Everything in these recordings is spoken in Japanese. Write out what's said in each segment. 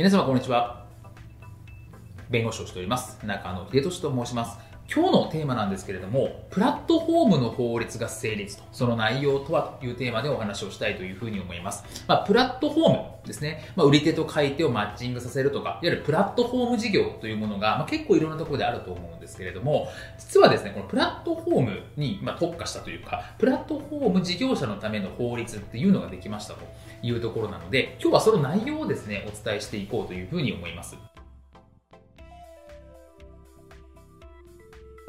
皆様こんにちは。弁護士をしております。中野秀俊と申します。今日のテーマなんですけれども、プラットフォームの法律が成立と、その内容とはというテーマでお話をしたいというふうに思います。まあ、プラットフォームですね。まあ、売り手と買い手をマッチングさせるとか、いわゆるプラットフォーム事業というものが、まあ、結構いろんなところであると思うんですけれども、実はですね、このプラットフォームにま特化したというか、プラットフォーム事業者のための法律っていうのができましたというところなので、今日はその内容をですね、お伝えしていこうというふうに思います。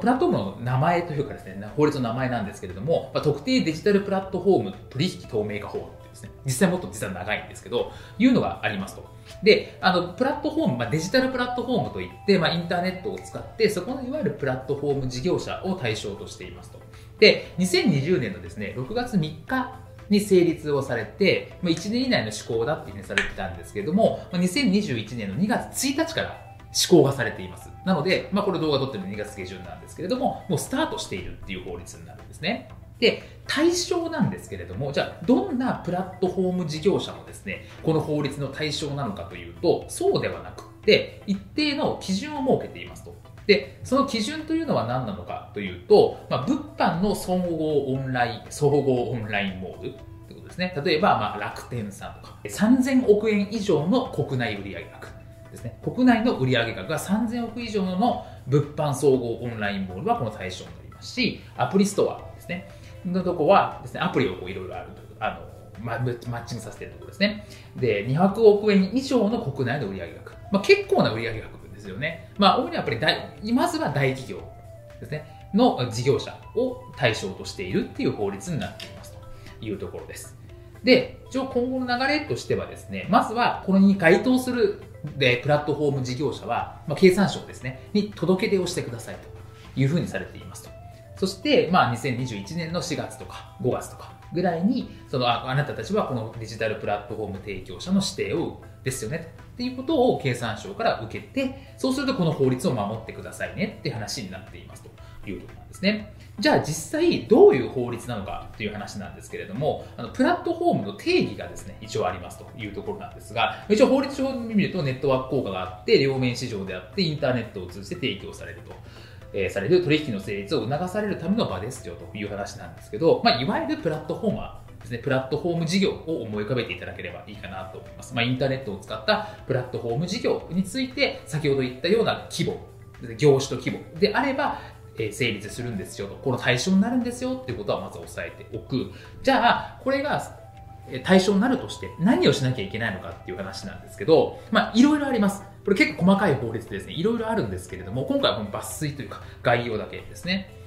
プラットフォームの名前というかですね、法律の名前なんですけれども、まあ、特定デジタルプラットフォーム取引透明化法ってですね、実際もっと実は長いんですけど、いうのがありますと。で、あの、プラットフォーム、まあ、デジタルプラットフォームといって、まあ、インターネットを使って、そこのいわゆるプラットフォーム事業者を対象としていますと。で、2020年のですね、6月3日に成立をされて、ま、1年以内の施行だっていうふうにされてたんですけれども、2021年の2月1日から施行がされています。なので、まあ、これ動画撮ってるの2月下旬なんですけれども、もうスタートしているっていう法律になるんですね。で、対象なんですけれども、じゃあ、どんなプラットフォーム事業者もですね、この法律の対象なのかというと、そうではなくって、一定の基準を設けていますと。で、その基準というのは何なのかというと、まあ、物販の総合オンライン、総合オンラインモールってことですね。例えば、まあ、楽天さんとか、3000億円以上の国内売上額ですね。国内の売上額が3000億以上の物販総合オンラインモールはこの対象になりますし、アプリストアですね。のとこはですね、アプリをいろいろあるというあの、マッチングさせているところですね。で、200億円以上の国内の売上額。まあ、結構な売上額ですよね。まあ、主にやっぱり大、まずは大企業ですね、の事業者を対象としているっていう法律になっていますというところです。で、一応今後の流れとしてはですね、まずはこれに該当するでプラットフォーム事業者は、まあ、経産省ですね、に届け出をしてくださいというふうにされていますと。そして、まあ、2021年の4月とか5月とかぐらいに、そのああなたたちはこのデジタルプラットフォーム提供者の指定をですよねとっていうことを経産省から受けて、そうするとこの法律を守ってくださいねって話になっていますということなんですね。じゃあ実際どういう法律なのかという話なんですけれども、あのプラットフォームの定義がですね、一応ありますというところなんですが、一応法律上を見るとネットワーク効果があって、両面市場であって、インターネットを通じて提供されると。えされる取引の成立を促されるための場ですよという話なんですけど、まあ、いわゆるプラットフォーマーですね、プラットフォーム事業を思い浮かべていただければいいかなと思います。まあ、インターネットを使ったプラットフォーム事業について、先ほど言ったような規模、業種と規模であれば、え成立するんですよと、この対象になるんですよっていうことはまず押さえておく。じゃあ、これが対象になるとして何をしなきゃいけないのかっていう話なんですけど、まあ、いろいろあります。これ結構細かい法律でですね、いろいろあるんですけれども、今回はこの抜粋というか概要だけですね。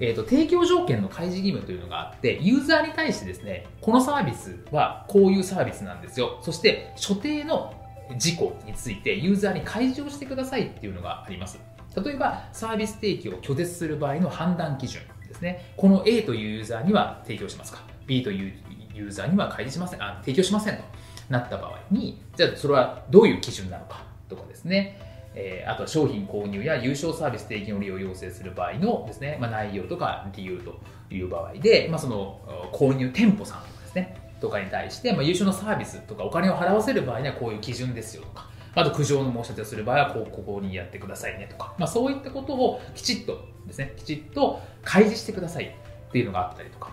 えー、と提供条件の開示義務というのがあって、ユーザーに対してですね、このサービスはこういうサービスなんですよ。そして、所定の事項についてユーザーに開示をしてくださいっていうのがあります。例えば、サービス提供を拒絶する場合の判断基準ですね。この A というユーザーには提供しますか ?B というユーザーには開示しません、あ、提供しませんとなった場合に、じゃあそれはどういう基準なのかとかですね。えあとは商品購入や有償サービス提供の利用を要請する場合のですね、まあ、内容とか理由という場合で、まあ、その購入店舗さんとかですね、とかに対して、まあ、優秀なサービスとかお金を払わせる場合にはこういう基準ですよとか、あと苦情の申し立てをする場合はこうここにやってくださいねとか、まあ、そういったことをきちっとですね、きちっと開示してくださいっていうのがあったりとか。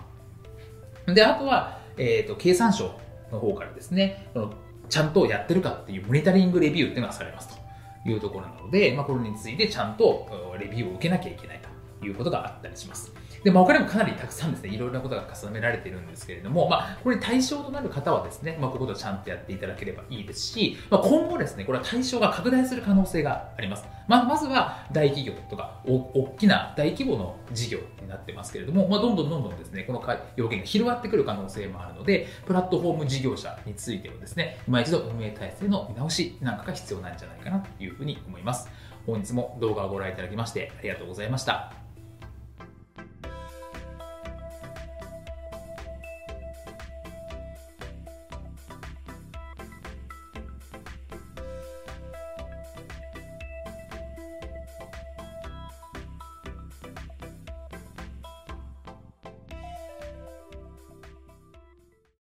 で、あとは、えっ、と、経産省の方からですね、ちゃんとやってるかっていうモニタリングレビューっていうのがされますというところなので、まあ、これについてちゃんとレビューを受けなきゃいけないということがあったりします。で、まあ、他にもかなりたくさんですね、いろいろなことが重ねられているんですけれども、まあ、これ対象となる方はですね、まあ、こういうことをちゃんとやっていただければいいですし、まあ、今後ですね、これは対象が拡大する可能性があります。まあ、まずは大企業とか、お大きな大規模の事業になってますけれども、まあ、どんどんどんどんですね、このか要件が広がってくる可能性もあるので、プラットフォーム事業者についてはですね、今一度運営体制の見直しなんかが必要なんじゃないかなというふうに思います。本日も動画をご覧いただきましてありがとうございました。